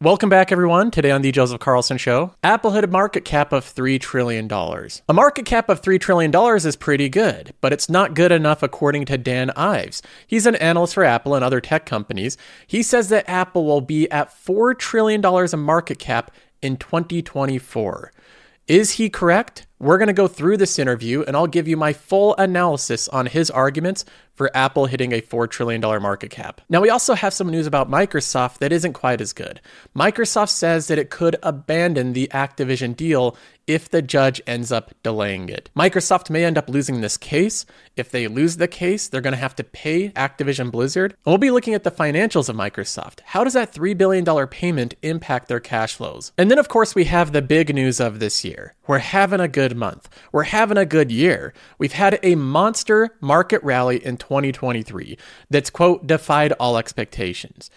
Welcome back, everyone. Today on the Joseph Carlson Show, Apple hit a market cap of $3 trillion. A market cap of $3 trillion is pretty good, but it's not good enough according to Dan Ives. He's an analyst for Apple and other tech companies. He says that Apple will be at $4 trillion in market cap in 2024. Is he correct? We're going to go through this interview and I'll give you my full analysis on his arguments for Apple hitting a $4 trillion market cap. Now, we also have some news about Microsoft that isn't quite as good. Microsoft says that it could abandon the Activision deal if the judge ends up delaying it. Microsoft may end up losing this case. If they lose the case, they're going to have to pay Activision Blizzard. And we'll be looking at the financials of Microsoft. How does that $3 billion payment impact their cash flows? And then, of course, we have the big news of this year. We're having a good month. We're having a good year. We've had a monster market rally in 2023 that's, quote, defied all expectations.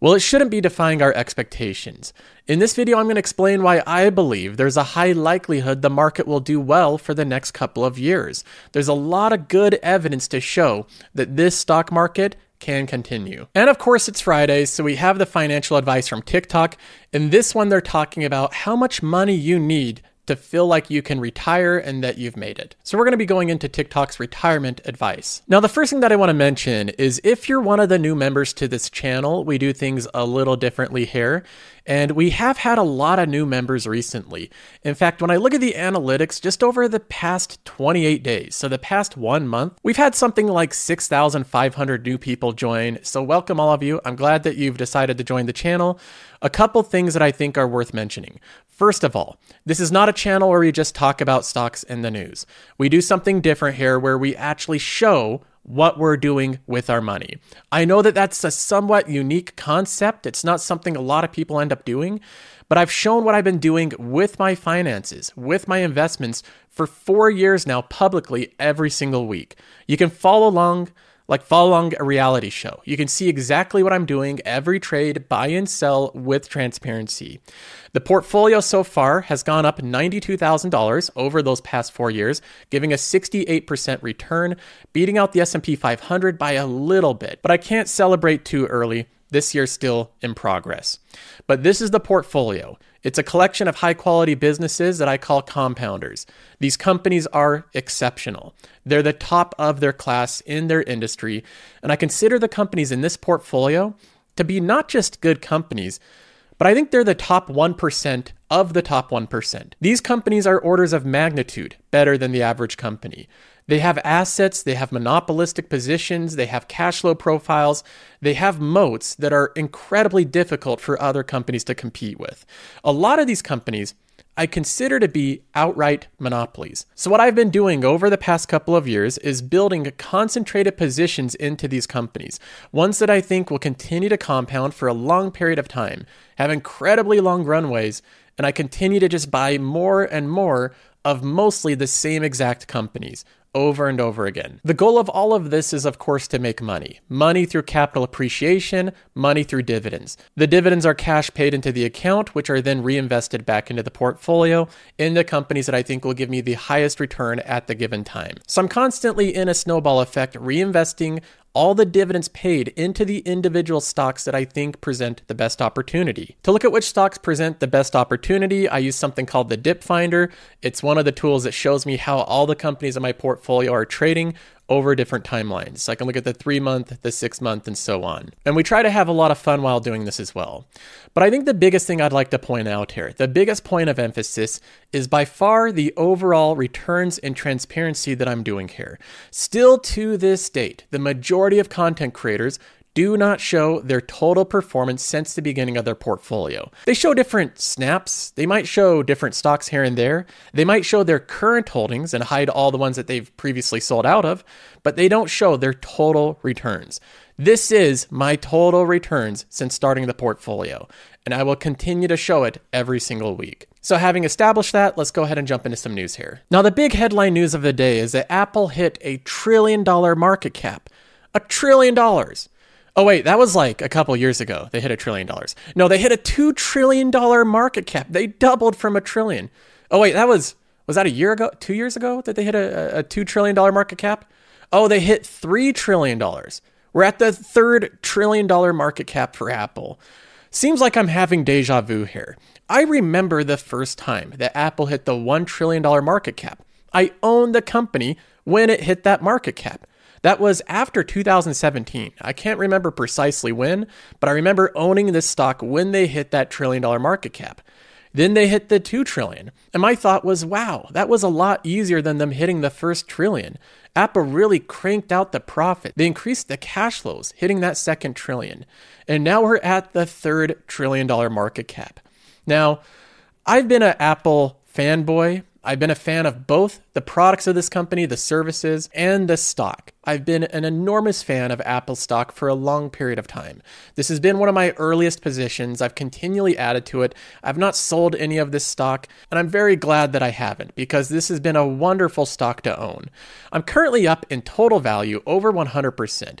Well, it shouldn't be defying our expectations. In this video, I'm going to explain why I believe there's a high likelihood the market will do well for the next couple of years. There's a lot of good evidence to show that this stock market can continue. And of course, it's Friday, so we have the financial advice from TikTok. In this one, they're talking about how much money you need to feel like you can retire and that you've made it. So, we're going to be going into TikTok's retirement advice. Now, the first thing that I want to mention is if you're one of the new members to this channel, we do things a little differently here. And we have had a lot of new members recently. In fact, when I look at the analytics, just over the past 28 days, so the past one month, we've had something like 6,500 new people join. So, welcome all of you. I'm glad that you've decided to join the channel. A couple things that I think are worth mentioning. First of all, this is not a channel where we just talk about stocks in the news. We do something different here where we actually show what we're doing with our money. I know that that's a somewhat unique concept. It's not something a lot of people end up doing, but I've shown what I've been doing with my finances, with my investments for four years now publicly every single week. You can follow along like follow along a reality show. You can see exactly what I'm doing every trade, buy and sell with transparency. The portfolio so far has gone up $92,000 over those past 4 years, giving a 68% return, beating out the S&P 500 by a little bit. But I can't celebrate too early. This year's still in progress. But this is the portfolio. It's a collection of high quality businesses that I call compounders. These companies are exceptional. They're the top of their class in their industry, and I consider the companies in this portfolio to be not just good companies, but I think they're the top 1% of the top 1%. These companies are orders of magnitude better than the average company. They have assets, they have monopolistic positions, they have cash flow profiles, they have moats that are incredibly difficult for other companies to compete with. A lot of these companies I consider to be outright monopolies. So, what I've been doing over the past couple of years is building concentrated positions into these companies, ones that I think will continue to compound for a long period of time, have incredibly long runways, and I continue to just buy more and more of mostly the same exact companies over and over again. The goal of all of this is, of course, to make money. Money through capital appreciation, money through dividends. The dividends are cash paid into the account, which are then reinvested back into the portfolio in the companies that I think will give me the highest return at the given time. So I'm constantly in a snowball effect, reinvesting all the dividends paid into the individual stocks that I think present the best opportunity. To look at which stocks present the best opportunity, I use something called the Dip Finder. It's one of the tools that shows me how all the companies in my portfolio are trading over different timelines. So I can look at the three month, the six month, and so on. And we try to have a lot of fun while doing this as well. But I think the biggest thing I'd like to point out here, the biggest point of emphasis is by far the overall returns and transparency that I'm doing here. Still to this date, the majority of content creators do not show their total performance since the beginning of their portfolio. They show different snaps, they might show different stocks here and there, they might show their current holdings and hide all the ones that they've previously sold out of, but they don't show their total returns. This is my total returns since starting the portfolio, and I will continue to show it every single week. So, having established that, let's go ahead and jump into some news here. Now, the big headline news of the day is that Apple hit a trillion dollar market cap. A trillion dollars. Oh wait, that was like a couple years ago. They hit a trillion dollars. No, they hit a two trillion dollar market cap. They doubled from a trillion. Oh wait, that was was that a year ago? Two years ago that they hit a, a two trillion dollar market cap? Oh, they hit three trillion dollars. We're at the third trillion dollar market cap for Apple. Seems like I'm having deja vu here. I remember the first time that Apple hit the $1 trillion market cap. I owned the company when it hit that market cap. That was after 2017. I can't remember precisely when, but I remember owning this stock when they hit that trillion dollar market cap. Then they hit the 2 trillion. And my thought was, wow, that was a lot easier than them hitting the first trillion. Apple really cranked out the profit. They increased the cash flows, hitting that second trillion. And now we're at the third trillion dollar market cap. Now, I've been an Apple fanboy I've been a fan of both the products of this company, the services, and the stock. I've been an enormous fan of Apple stock for a long period of time. This has been one of my earliest positions. I've continually added to it. I've not sold any of this stock, and I'm very glad that I haven't because this has been a wonderful stock to own. I'm currently up in total value over 100%.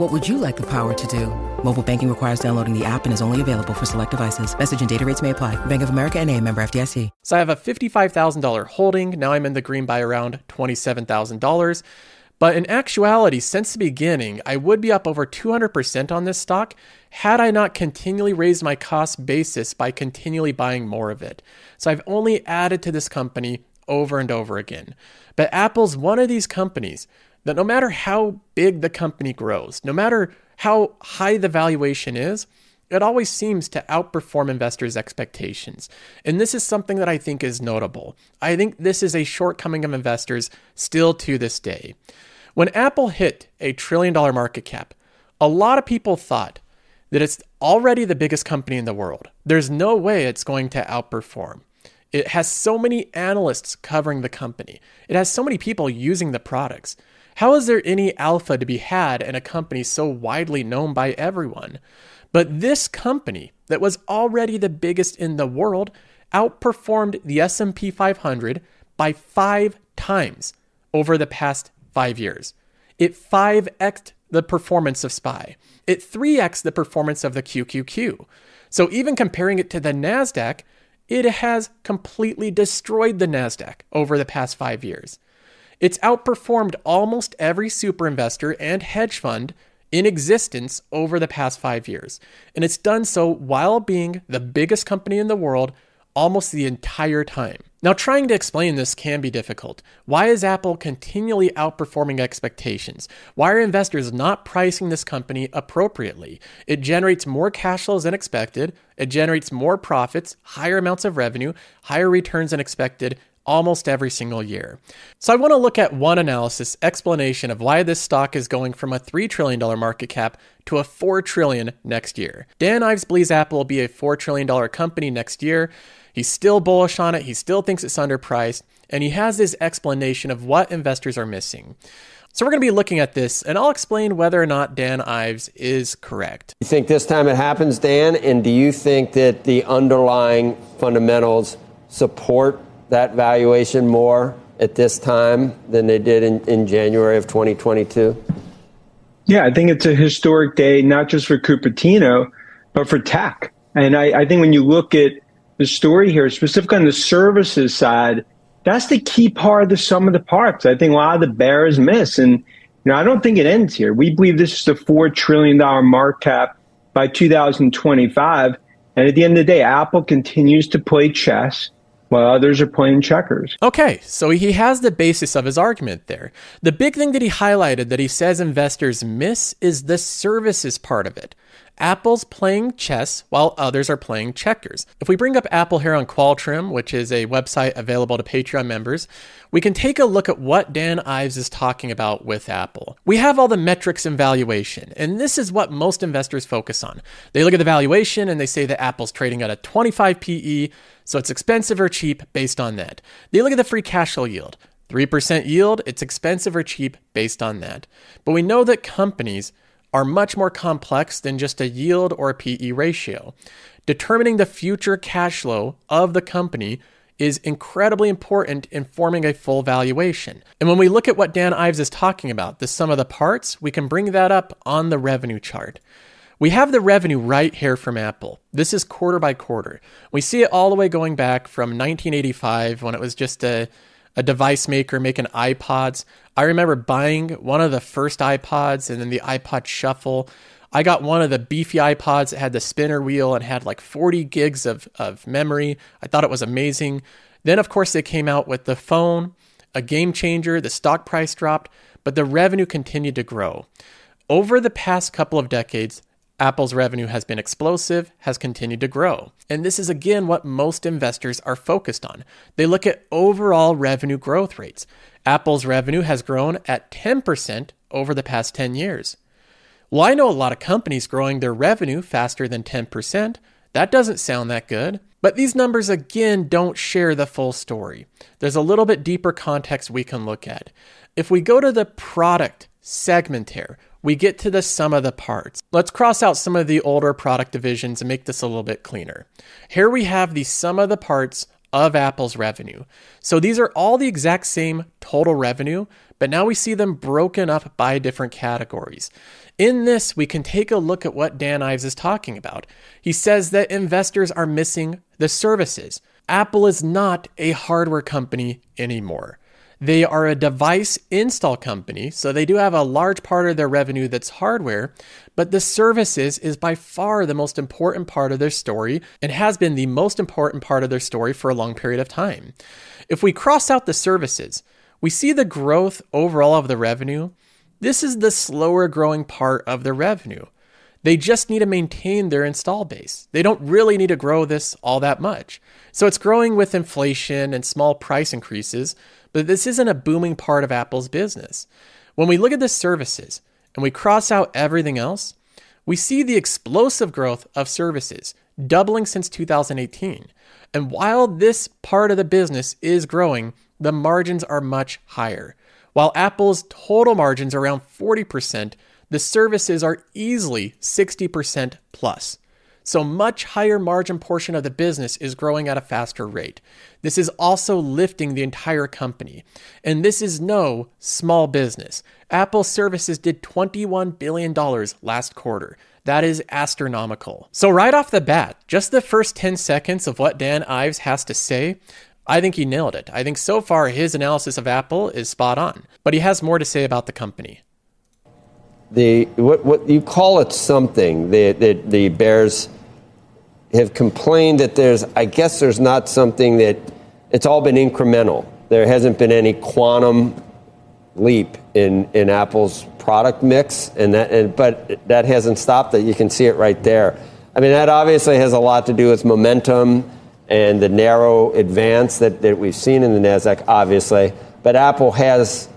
What would you like the power to do? Mobile banking requires downloading the app and is only available for select devices. Message and data rates may apply. Bank of America and a member FDIC. So I have a $55,000 holding. Now I'm in the green by around $27,000. But in actuality, since the beginning, I would be up over 200% on this stock had I not continually raised my cost basis by continually buying more of it. So I've only added to this company over and over again. But Apple's one of these companies that no matter how big the company grows, no matter how high the valuation is, it always seems to outperform investors' expectations. And this is something that I think is notable. I think this is a shortcoming of investors still to this day. When Apple hit a trillion dollar market cap, a lot of people thought that it's already the biggest company in the world. There's no way it's going to outperform. It has so many analysts covering the company. It has so many people using the products. How is there any alpha to be had in a company so widely known by everyone? But this company that was already the biggest in the world outperformed the S&P 500 by 5 times over the past five years. It 5x'd the performance of SPY. It 3x'd the performance of the QQQ. So even comparing it to the NASDAQ, it has completely destroyed the NASDAQ over the past five years. It's outperformed almost every super investor and hedge fund in existence over the past five years. And it's done so while being the biggest company in the world almost the entire time. Now, trying to explain this can be difficult. Why is Apple continually outperforming expectations? Why are investors not pricing this company appropriately? It generates more cash flows than expected, it generates more profits, higher amounts of revenue, higher returns than expected, almost every single year. So I want to look at one analysis explanation of why this stock is going from a $3 trillion market cap to a 4 trillion next year. Dan Ives believes Apple will be a $4 trillion company next year. He's still bullish on it. He still thinks it's underpriced. And he has this explanation of what investors are missing. So we're going to be looking at this, and I'll explain whether or not Dan Ives is correct. You think this time it happens, Dan? And do you think that the underlying fundamentals support that valuation more at this time than they did in, in January of 2022? Yeah, I think it's a historic day, not just for Cupertino, but for tech. And I, I think when you look at the story here, specifically on the services side, that's the key part of the sum of the parts. I think a lot of the bears miss. And, you know, I don't think it ends here. We believe this is the $4 trillion market cap by 2025. And at the end of the day, Apple continues to play chess while others are playing checkers. Okay, so he has the basis of his argument there. The big thing that he highlighted that he says investors miss is the services part of it. Apple's playing chess while others are playing checkers. If we bring up Apple here on Qualtrim, which is a website available to Patreon members, we can take a look at what Dan Ives is talking about with Apple. We have all the metrics and valuation, and this is what most investors focus on. They look at the valuation and they say that Apple's trading at a 25 PE, so it's expensive or cheap based on that. They look at the free cash flow yield. 3% yield, it's expensive or cheap based on that. But we know that companies are much more complex than just a yield or a PE ratio. Determining the future cash flow of the company is incredibly important in forming a full valuation. And when we look at what Dan Ives is talking about, the sum of the parts, we can bring that up on the revenue chart. We have the revenue right here from Apple. This is quarter by quarter. We see it all the way going back from 1985 when it was just a a device maker making iPods. I remember buying one of the first iPods and then the iPod Shuffle. I got one of the beefy iPods that had the spinner wheel and had like 40 gigs of, of memory. I thought it was amazing. Then, of course, they came out with the phone, a game changer. The stock price dropped, but the revenue continued to grow. Over the past couple of decades, Apple's revenue has been explosive, has continued to grow. And this is again what most investors are focused on. They look at overall revenue growth rates. Apple's revenue has grown at 10% over the past 10 years. Well, I know a lot of companies growing their revenue faster than 10%. That doesn't sound that good. But these numbers again don't share the full story. There's a little bit deeper context we can look at. If we go to the product segment here, we get to the sum of the parts. Let's cross out some of the older product divisions and make this a little bit cleaner. Here we have the sum of the parts of Apple's revenue. So these are all the exact same total revenue, but now we see them broken up by different categories. In this, we can take a look at what Dan Ives is talking about. He says that investors are missing the services. Apple is not a hardware company anymore. They are a device install company, so they do have a large part of their revenue that's hardware, but the services is by far the most important part of their story and has been the most important part of their story for a long period of time. If we cross out the services, we see the growth overall of the revenue. This is the slower growing part of the revenue. They just need to maintain their install base. They don't really need to grow this all that much. So it's growing with inflation and small price increases, but this isn't a booming part of Apple's business. When we look at the services and we cross out everything else, we see the explosive growth of services, doubling since 2018. And while this part of the business is growing, the margins are much higher. While Apple's total margins are around 40%, the services are easily 60% plus. So much higher margin portion of the business is growing at a faster rate. This is also lifting the entire company. And this is no small business. Apple Services did $21 billion last quarter. That is astronomical. So, right off the bat, just the first 10 seconds of what Dan Ives has to say, I think he nailed it. I think so far his analysis of Apple is spot on, but he has more to say about the company. The what what you call it something the the, the Bears have complained that there's, I guess there's not something that, it's all been incremental. There hasn't been any quantum leap in, in Apple's product mix, and that, and, but that hasn't stopped it. You can see it right there. I mean, that obviously has a lot to do with momentum and the narrow advance that, that we've seen in the NASDAQ, obviously. But Apple has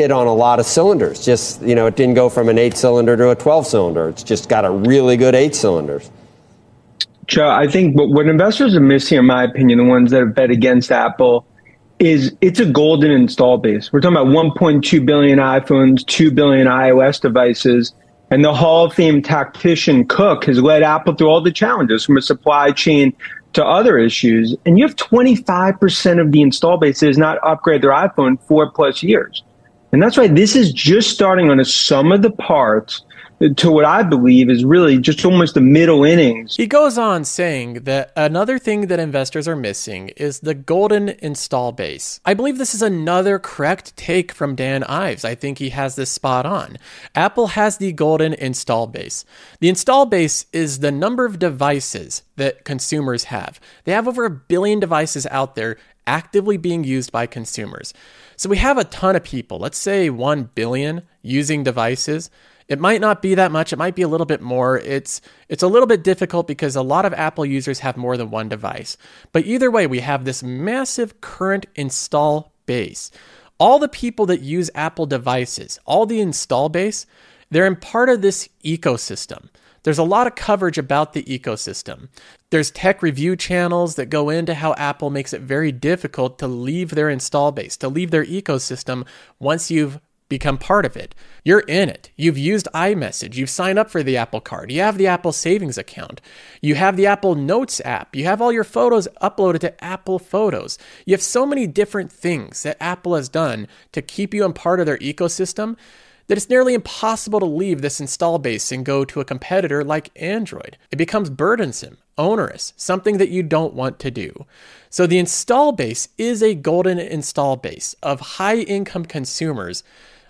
hit on a lot of cylinders. Just, you know, it didn't go from an eight cylinder to a 12 cylinder. It's just got a really good eight cylinders. Joe, I think what, what investors are missing, in my opinion, the ones that have bet against Apple, is it's a golden install base. We're talking about 1.2 billion iPhones, 2 billion iOS devices, and the Hall of Fame tactician Cook has led Apple through all the challenges from a supply chain to other issues. And you have 25% of the install base that has not upgraded their iPhone four plus years. And that's why this is just starting on a sum of the parts to what I believe is really just almost the middle innings. He goes on saying that another thing that investors are missing is the golden install base. I believe this is another correct take from Dan Ives. I think he has this spot on. Apple has the golden install base. The install base is the number of devices that consumers have. They have over a billion devices out there actively being used by consumers. So we have a ton of people, let's say 1 billion using devices. It might not be that much, it might be a little bit more. It's it's a little bit difficult because a lot of Apple users have more than one device. But either way, we have this massive current install base. All the people that use Apple devices, all the install base, they're in part of this ecosystem. There's a lot of coverage about the ecosystem. There's tech review channels that go into how Apple makes it very difficult to leave their install base, to leave their ecosystem once you've become part of it. You're in it. You've used iMessage. You've signed up for the Apple Card. You have the Apple Savings account. You have the Apple Notes app. You have all your photos uploaded to Apple Photos. You have so many different things that Apple has done to keep you in part of their ecosystem that it's nearly impossible to leave this install base and go to a competitor like Android. It becomes burdensome, onerous, something that you don't want to do. So the install base is a golden install base of high income consumers,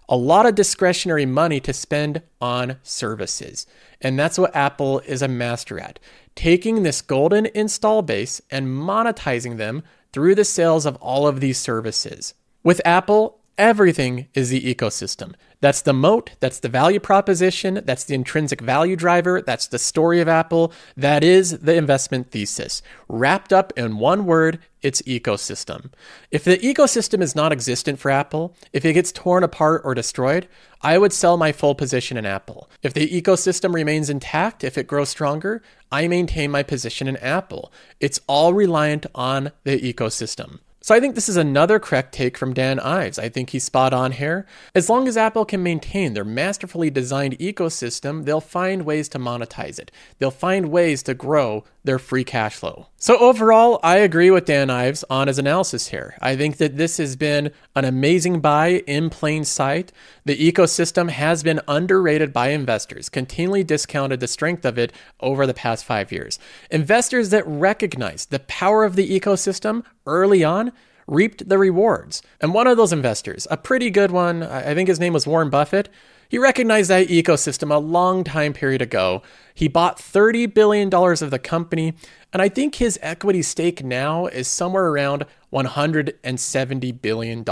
a lot of discretionary money to spend on services. And that's what Apple is a master at taking this golden install base and monetizing them through the sales of all of these services. With Apple, everything is the ecosystem. That's the moat, that's the value proposition, that's the intrinsic value driver, that's the story of Apple. That is the investment thesis. Wrapped up in one word, it's ecosystem. If the ecosystem is non existent for Apple, if it gets torn apart or destroyed, I would sell my full position in Apple. If the ecosystem remains intact, if it grows stronger, I maintain my position in Apple. It's all reliant on the ecosystem. So I think this is another correct take from Dan Ives. I think he's spot on here. As long as Apple can maintain their masterfully designed ecosystem, they'll find ways to monetize it. They'll find ways to grow their free cash flow. So overall, I agree with Dan Ives on his analysis here. I think that this has been an amazing buy in plain sight. The ecosystem has been underrated by investors, continually discounted the strength of it over the past five years. Investors that recognize the power of the ecosystem early on reaped the rewards. And one of those investors, a pretty good one, I think his name was Warren Buffett, he recognized that ecosystem a long time period ago. He bought $30 billion of the company, and I think his equity stake now is somewhere around $170 billion.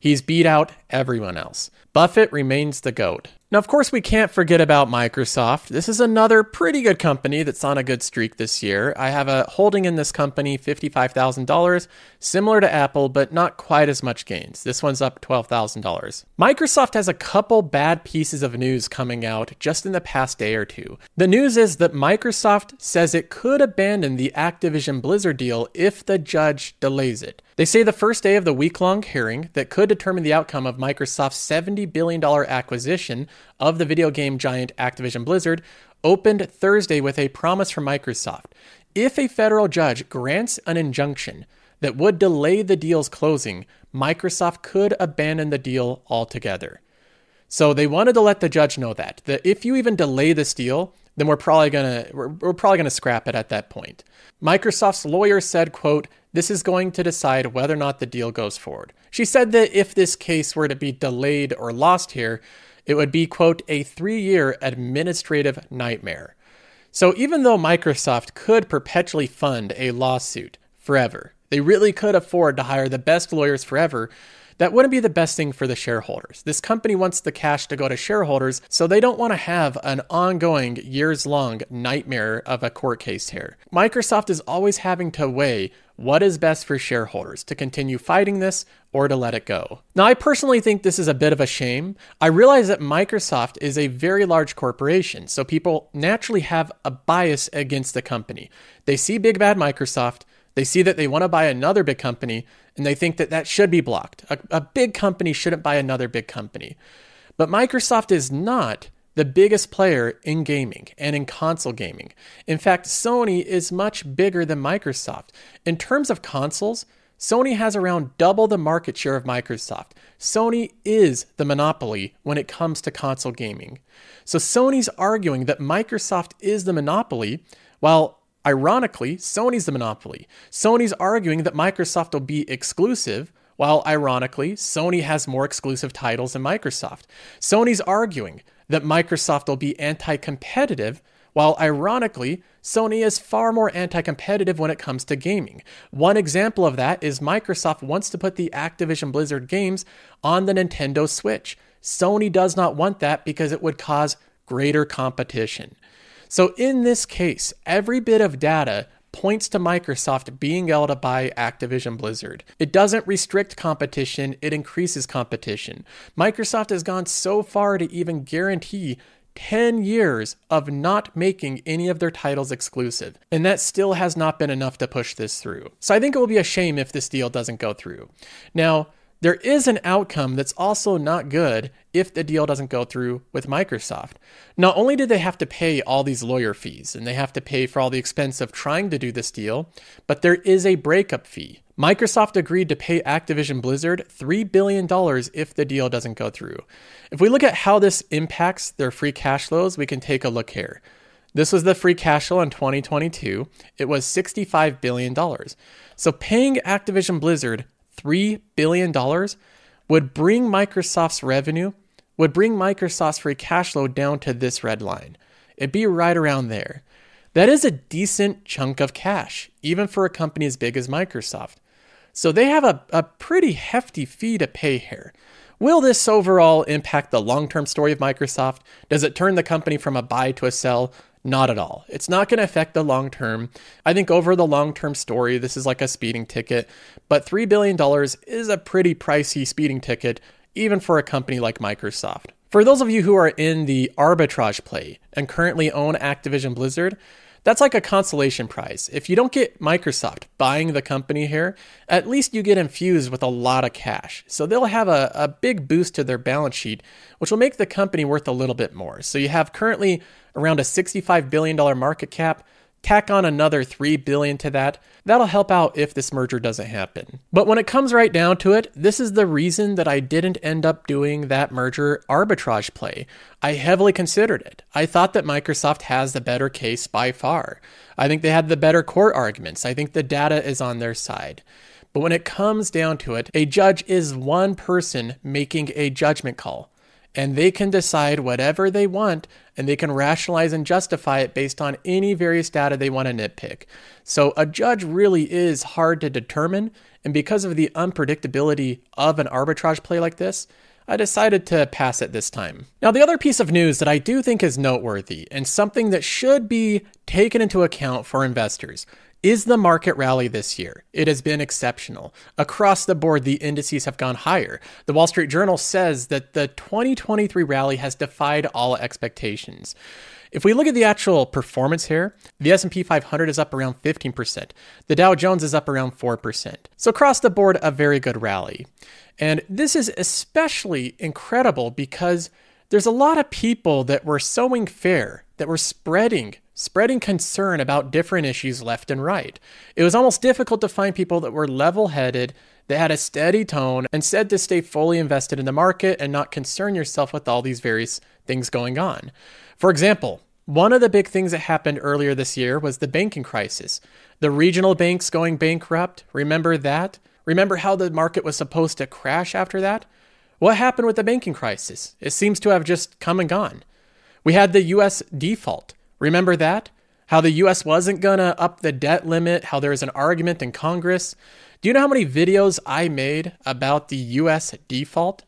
He's beat out everyone else. Buffett remains the GOAT. Now, of course, we can't forget about Microsoft. This is another pretty good company that's on a good streak this year. I have a holding in this company, $55,000, similar to Apple, but not quite as much gains. This one's up $12,000. Microsoft has a couple bad pieces of news coming out just in the past day or two. The news is that Microsoft says it could abandon the Activision Blizzard deal if the judge delays it. They say the first day of the week long hearing that could determine the outcome of Microsoft's $70 billion acquisition of the video game giant Activision Blizzard opened Thursday with a promise from Microsoft. If a federal judge grants an injunction that would delay the deal's closing, Microsoft could abandon the deal altogether. So they wanted to let the judge know that that if you even delay this deal, then we're probably gonna we're, we're probably gonna scrap it at that point. Microsoft's lawyer said, "quote This is going to decide whether or not the deal goes forward." She said that if this case were to be delayed or lost here, it would be, quote, a three year administrative nightmare. So even though Microsoft could perpetually fund a lawsuit forever, they really could afford to hire the best lawyers forever. That wouldn't be the best thing for the shareholders. This company wants the cash to go to shareholders, so they don't want to have an ongoing, years long nightmare of a court case here. Microsoft is always having to weigh what is best for shareholders to continue fighting this or to let it go. Now, I personally think this is a bit of a shame. I realize that Microsoft is a very large corporation, so people naturally have a bias against the company. They see big bad Microsoft, they see that they want to buy another big company, and they think that that should be blocked. A, a big company shouldn't buy another big company. But Microsoft is not the biggest player in gaming and in console gaming. In fact, Sony is much bigger than Microsoft. In terms of consoles, Sony has around double the market share of Microsoft. Sony is the monopoly when it comes to console gaming. So Sony's arguing that Microsoft is the monopoly, while ironically, Sony's the monopoly. Sony's arguing that Microsoft will be exclusive, while ironically, Sony has more exclusive titles than Microsoft. Sony's arguing that Microsoft will be anti competitive, while ironically, Sony is far more anti competitive when it comes to gaming. One example of that is Microsoft wants to put the Activision Blizzard games on the Nintendo Switch. Sony does not want that because it would cause greater competition. So, in this case, every bit of data points to Microsoft being able to buy Activision Blizzard. It doesn't restrict competition, it increases competition. Microsoft has gone so far to even guarantee 10 years of not making any of their titles exclusive. And that still has not been enough to push this through. So I think it will be a shame if this deal doesn't go through. Now, there is an outcome that's also not good if the deal doesn't go through with Microsoft. Not only do they have to pay all these lawyer fees and they have to pay for all the expense of trying to do this deal, but there is a breakup fee. Microsoft agreed to pay Activision Blizzard $3 billion if the deal doesn't go through. If we look at how this impacts their free cash flows, we can take a look here. This was the free cash flow in 2022. It was $65 billion. So paying Activision Blizzard $3 billion would bring Microsoft's revenue, would bring Microsoft's free cash flow down to this red line. It'd be right around there. That is a decent chunk of cash, even for a company as big as Microsoft. So they have a, a pretty hefty fee to pay here. Will this overall impact the long term story of Microsoft? Does it turn the company from a buy to a sell? Not at all. It's not going to affect the long term. I think over the long term story, this is like a speeding ticket, but $3 billion is a pretty pricey speeding ticket, even for a company like Microsoft. For those of you who are in the arbitrage play and currently own Activision Blizzard, that's like a consolation prize. If you don't get Microsoft buying the company here, at least you get infused with a lot of cash. So they'll have a, a big boost to their balance sheet, which will make the company worth a little bit more. So you have currently around a $65 billion market cap tack on another 3 billion to that that'll help out if this merger doesn't happen. But when it comes right down to it this is the reason that i didn't end up doing that merger arbitrage play. I heavily considered it. I thought that microsoft has the better case by far. I think they had the better court arguments. I think the data is on their side. But when it comes down to it a judge is one person making a judgment call and they can decide whatever they want and they can rationalize and justify it based on any various data they want to nitpick. So a judge really is hard to determine, and because of the unpredictability of an arbitrage play like this, I decided to pass it this time. Now, the other piece of news that I do think is noteworthy and something that should be taken into account for investors is the market rally this year. It has been exceptional. Across the board, the indices have gone higher. The Wall Street Journal says that the 2023 rally has defied all expectations. If we look at the actual performance here, the S&P 500 is up around 15%. The Dow Jones is up around 4%. So across the board, a very good rally. And this is especially incredible because there's a lot of people that were sowing fear, that were spreading spreading concern about different issues left and right. It was almost difficult to find people that were level headed, that had a steady tone, and said to stay fully invested in the market and not concern yourself with all these various things going on. For example, one of the big things that happened earlier this year was the banking crisis. The regional banks going bankrupt. Remember that? Remember how the market was supposed to crash after that? What happened with the banking crisis? It seems to have just come and gone. We had the US default. Remember that? How the US wasn't to up the debt limit, how there was an argument in Congress. Do you know how many videos I made about the US default?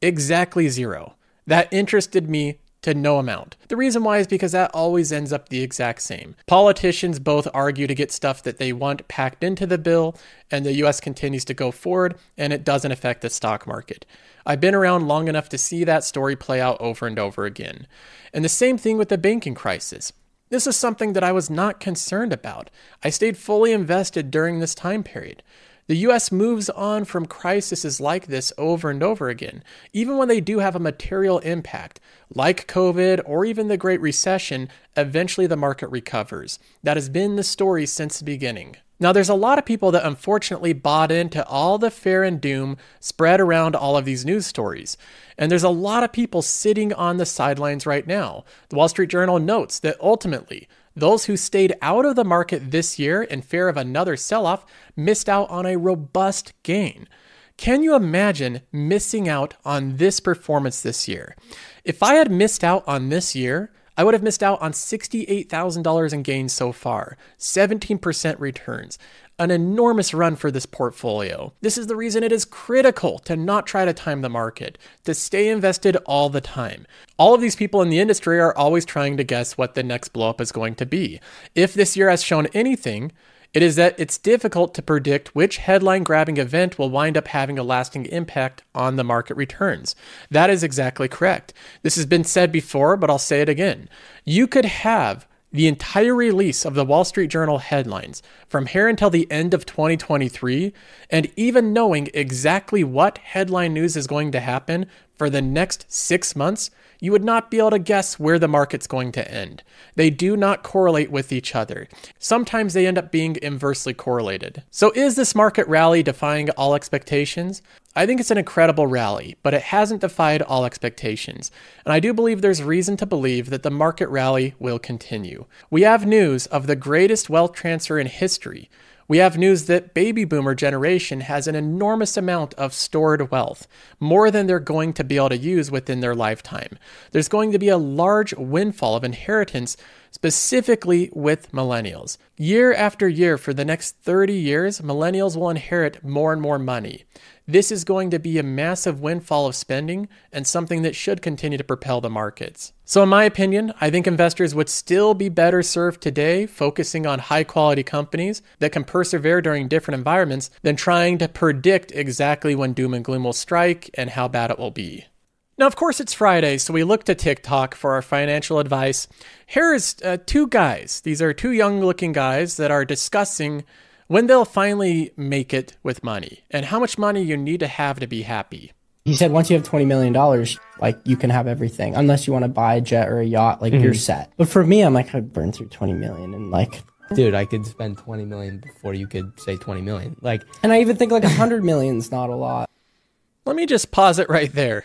Exactly zero. That interested me to no amount. The reason why is because that always ends up the exact same. Politicians both argue to get stuff that they want packed into the bill, and the US continues to go forward, and it doesn't affect the stock market. I've been around long enough to see that story play out over and over again. And the same thing with the banking crisis. This is something that I was not concerned about. I stayed fully invested during this time period. The US moves on from crises like this over and over again, even when they do have a material impact, like COVID or even the Great Recession, eventually the market recovers. That has been the story since the beginning. Now, there's a lot of people that unfortunately bought into all the fear and doom spread around all of these news stories. And there's a lot of people sitting on the sidelines right now. The Wall Street Journal notes that ultimately, those who stayed out of the market this year in fear of another sell off missed out on a robust gain. Can you imagine missing out on this performance this year? If I had missed out on this year, I would have missed out on $68,000 in gains so far, 17% returns, an enormous run for this portfolio. This is the reason it is critical to not try to time the market, to stay invested all the time. All of these people in the industry are always trying to guess what the next blowup is going to be. If this year has shown anything, it is that it's difficult to predict which headline grabbing event will wind up having a lasting impact on the market returns. That is exactly correct. This has been said before, but I'll say it again. You could have the entire release of the Wall Street Journal headlines from here until the end of 2023, and even knowing exactly what headline news is going to happen for the next six months, you would not be able to guess where the market's going to end. They do not correlate with each other. Sometimes they end up being inversely correlated. So, is this market rally defying all expectations? I think it's an incredible rally, but it hasn't defied all expectations. And I do believe there's reason to believe that the market rally will continue. We have news of the greatest wealth transfer in history. We have news that baby boomer generation has an enormous amount of stored wealth, more than they're going to be able to use within their lifetime. There's going to be a large windfall of inheritance specifically with millennials. Year after year for the next 30 years, millennials will inherit more and more money. This is going to be a massive windfall of spending and something that should continue to propel the markets. So, in my opinion, I think investors would still be better served today focusing on high quality companies that can persevere during different environments than trying to predict exactly when doom and gloom will strike and how bad it will be. Now, of course, it's Friday, so we look to TikTok for our financial advice. Here is uh, two guys. These are two young looking guys that are discussing when they'll finally make it with money and how much money you need to have to be happy. He said once you have $20 million, like you can have everything unless you want to buy a jet or a yacht, like mm-hmm. you're set. But for me, I'm like, I'd burn through 20 million and like, dude, I could spend 20 million before you could say 20 million. Like, and I even think like 100 million is not a lot. Let me just pause it right there.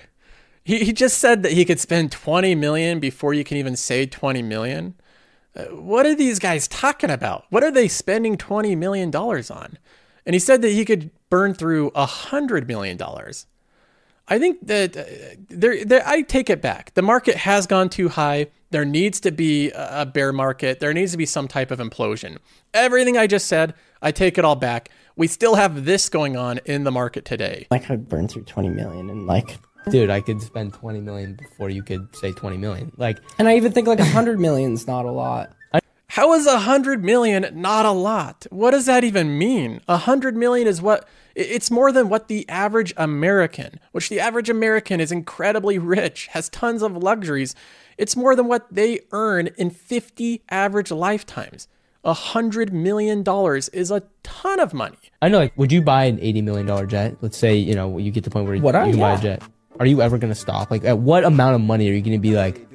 He, he just said that he could spend 20 million before you can even say 20 million. What are these guys talking about? What are they spending $20 million on? And he said that he could burn through $100 million. I think that uh, there, I take it back. The market has gone too high. There needs to be a bear market. There needs to be some type of implosion. Everything I just said, I take it all back. We still have this going on in the market today. Like I burn through 20 million and like dude, I could spend 20 million before you could say 20 million. Like, and I even think like 100 million is not a lot. How is 100 million not a lot? What does that even mean? Hundred million is what it's more than what the average American, which the average American is incredibly rich, has tons of luxuries. It's more than what they earn in 50 average lifetimes. A hundred million dollars is a ton of money. I know. Like, would you buy an eighty million dollar jet? Let's say you know you get to the point where what you, can yeah. buy a jet. Are you ever gonna stop? Like, at what amount of money are you gonna be like?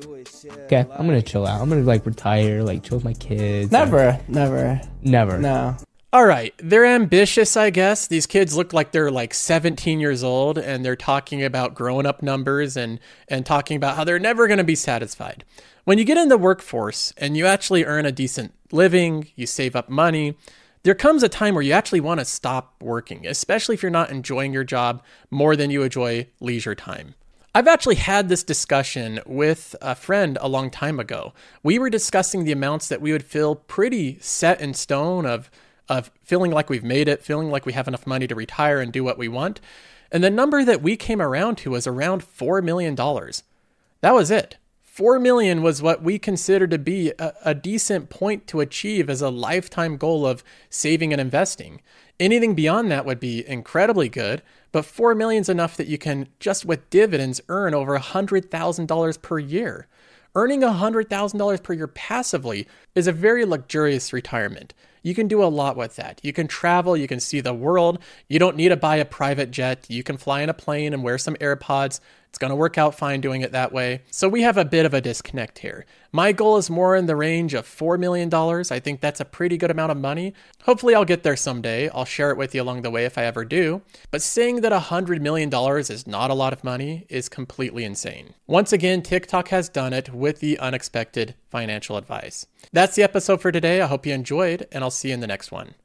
Okay, I'm gonna chill out. I'm gonna like retire, like chill with my kids. Never, never, never. No. All right, they're ambitious, I guess. These kids look like they're like 17 years old and they're talking about growing up numbers and and talking about how they're never going to be satisfied. When you get in the workforce and you actually earn a decent living, you save up money, there comes a time where you actually want to stop working, especially if you're not enjoying your job more than you enjoy leisure time. I've actually had this discussion with a friend a long time ago. We were discussing the amounts that we would feel pretty set in stone of of feeling like we've made it, feeling like we have enough money to retire and do what we want. And the number that we came around to was around 4 million dollars. That was it. 4 million was what we consider to be a, a, decent point to achieve as a lifetime goal of saving and investing. Anything beyond that would be incredibly good, but 4 million is enough that you can just with dividends earn over $100,000 per year. Earning $100,000 per year passively is a very luxurious retirement. You can do a lot with that. You can travel, you can see the world. You don't need to buy a private jet. You can fly in a plane and wear some AirPods. It's going to work out fine doing it that way. So we have a bit of a disconnect here. My goal is more in the range of $4 million. I think that's a pretty good amount of money. Hopefully, I'll get there someday. I'll share it with you along the way if I ever do. But saying that $100 million is not a lot of money is completely insane. Once again, TikTok has done it with the unexpected financial advice. That's the episode for today. I hope you enjoyed, and I'll see you in the next one.